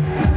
Thank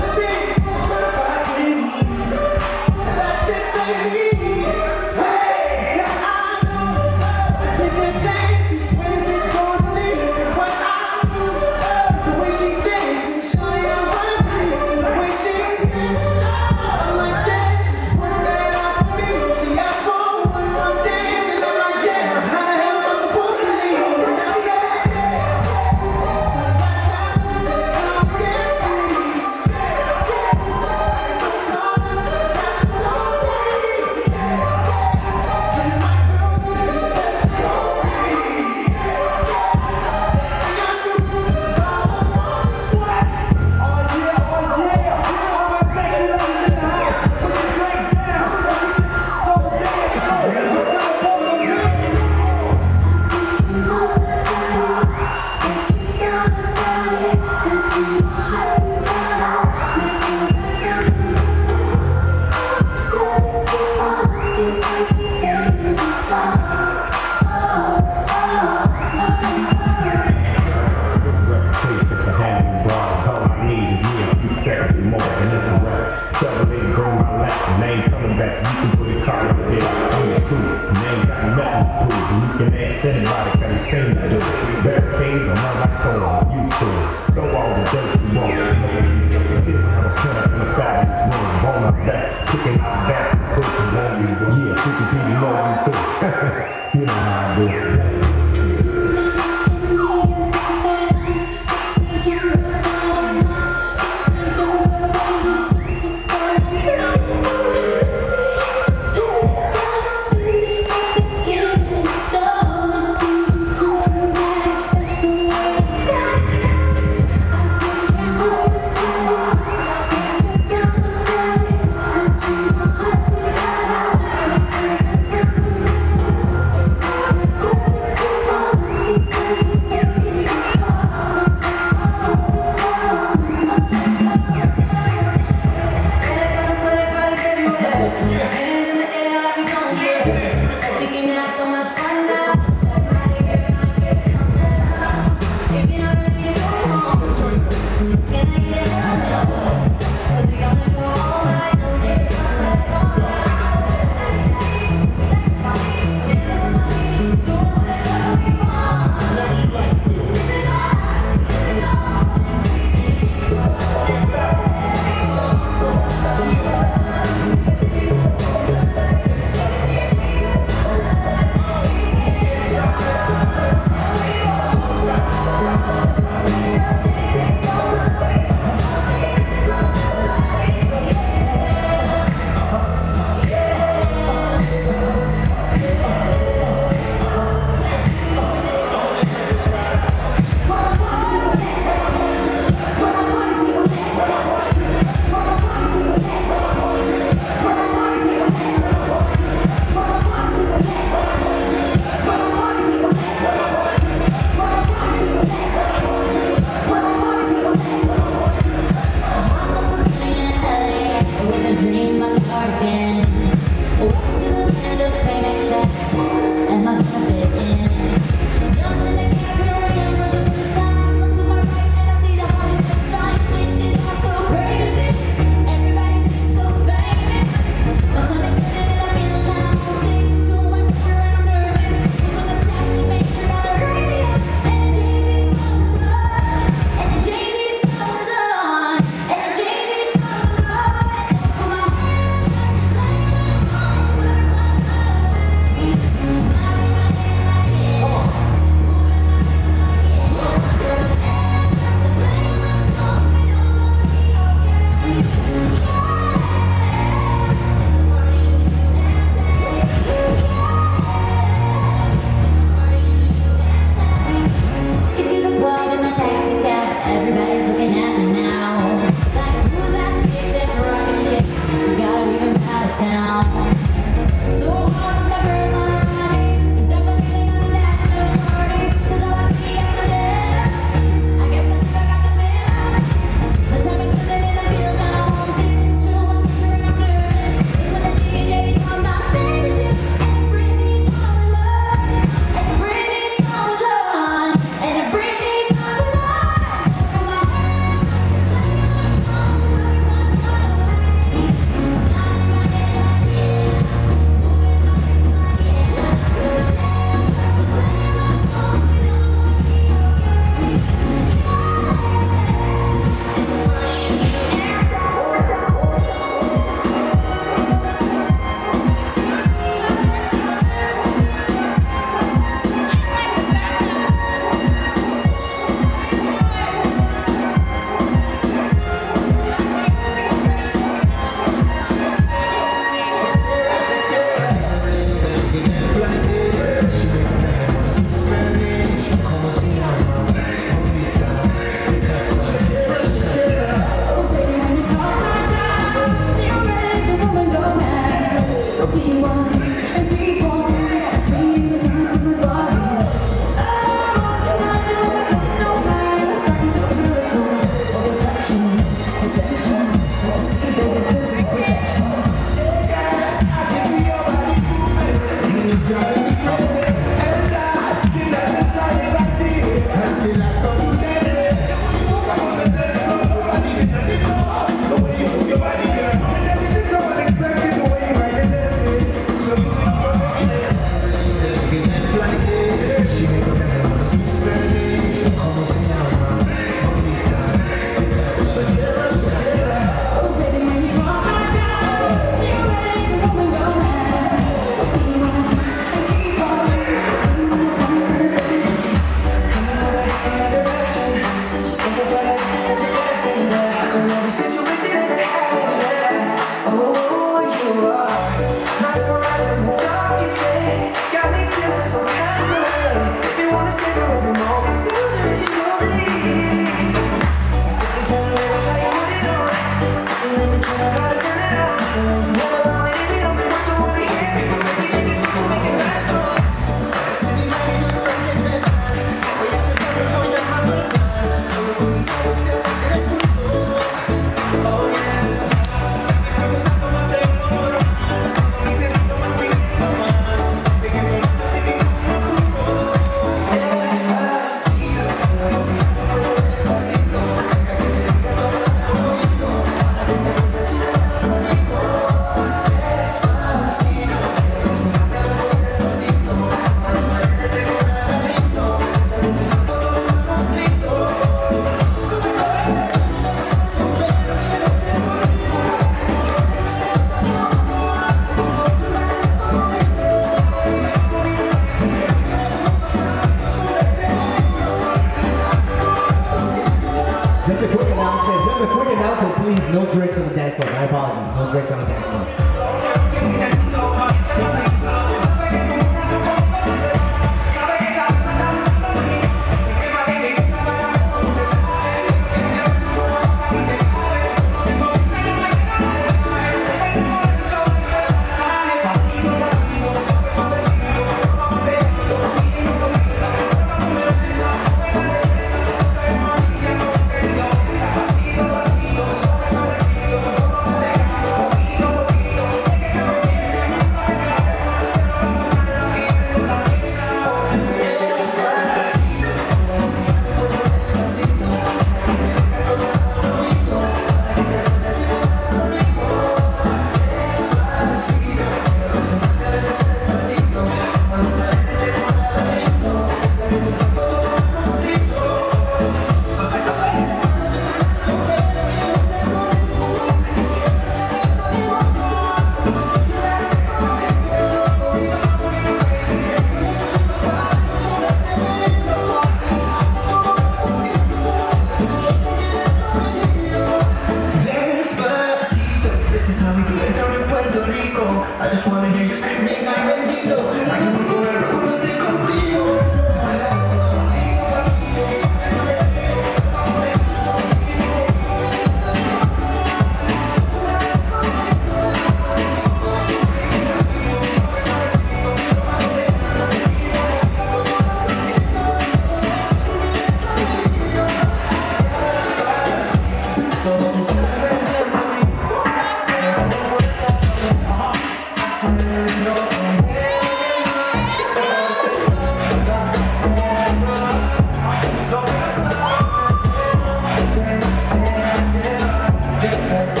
Yeah.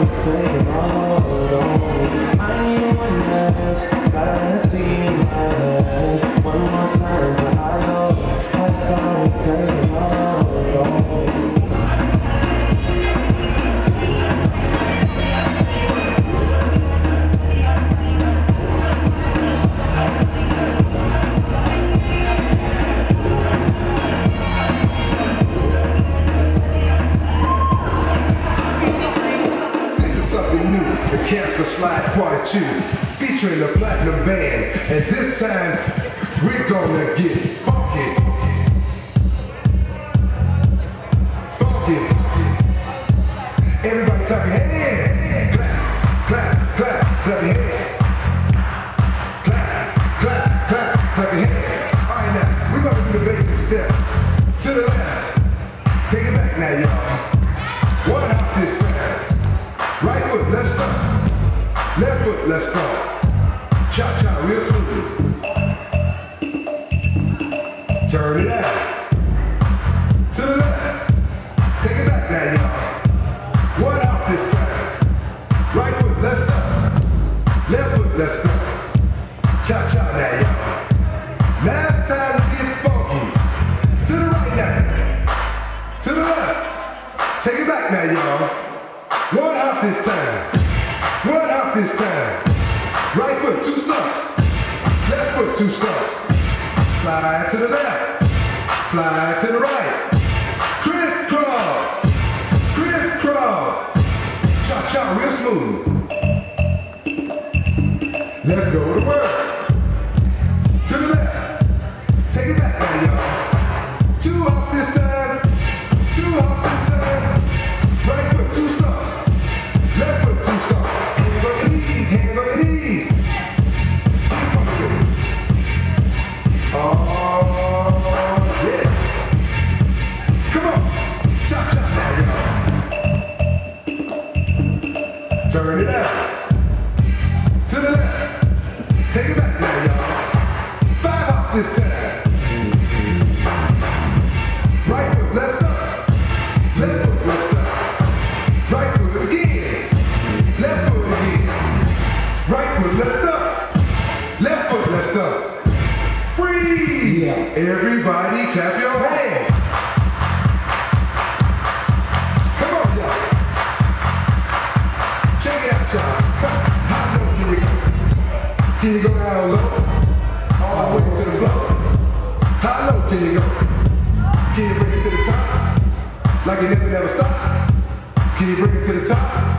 I need one last, in my head One more time but I know I got a thing Slide Part 2, featuring the Platinum Band. And this time, we're gonna get two. Slide to the left, slide to the right. Crisscross, crisscross. Cha cha, real smooth. Let's go to work. never stop. Can you bring it to the top?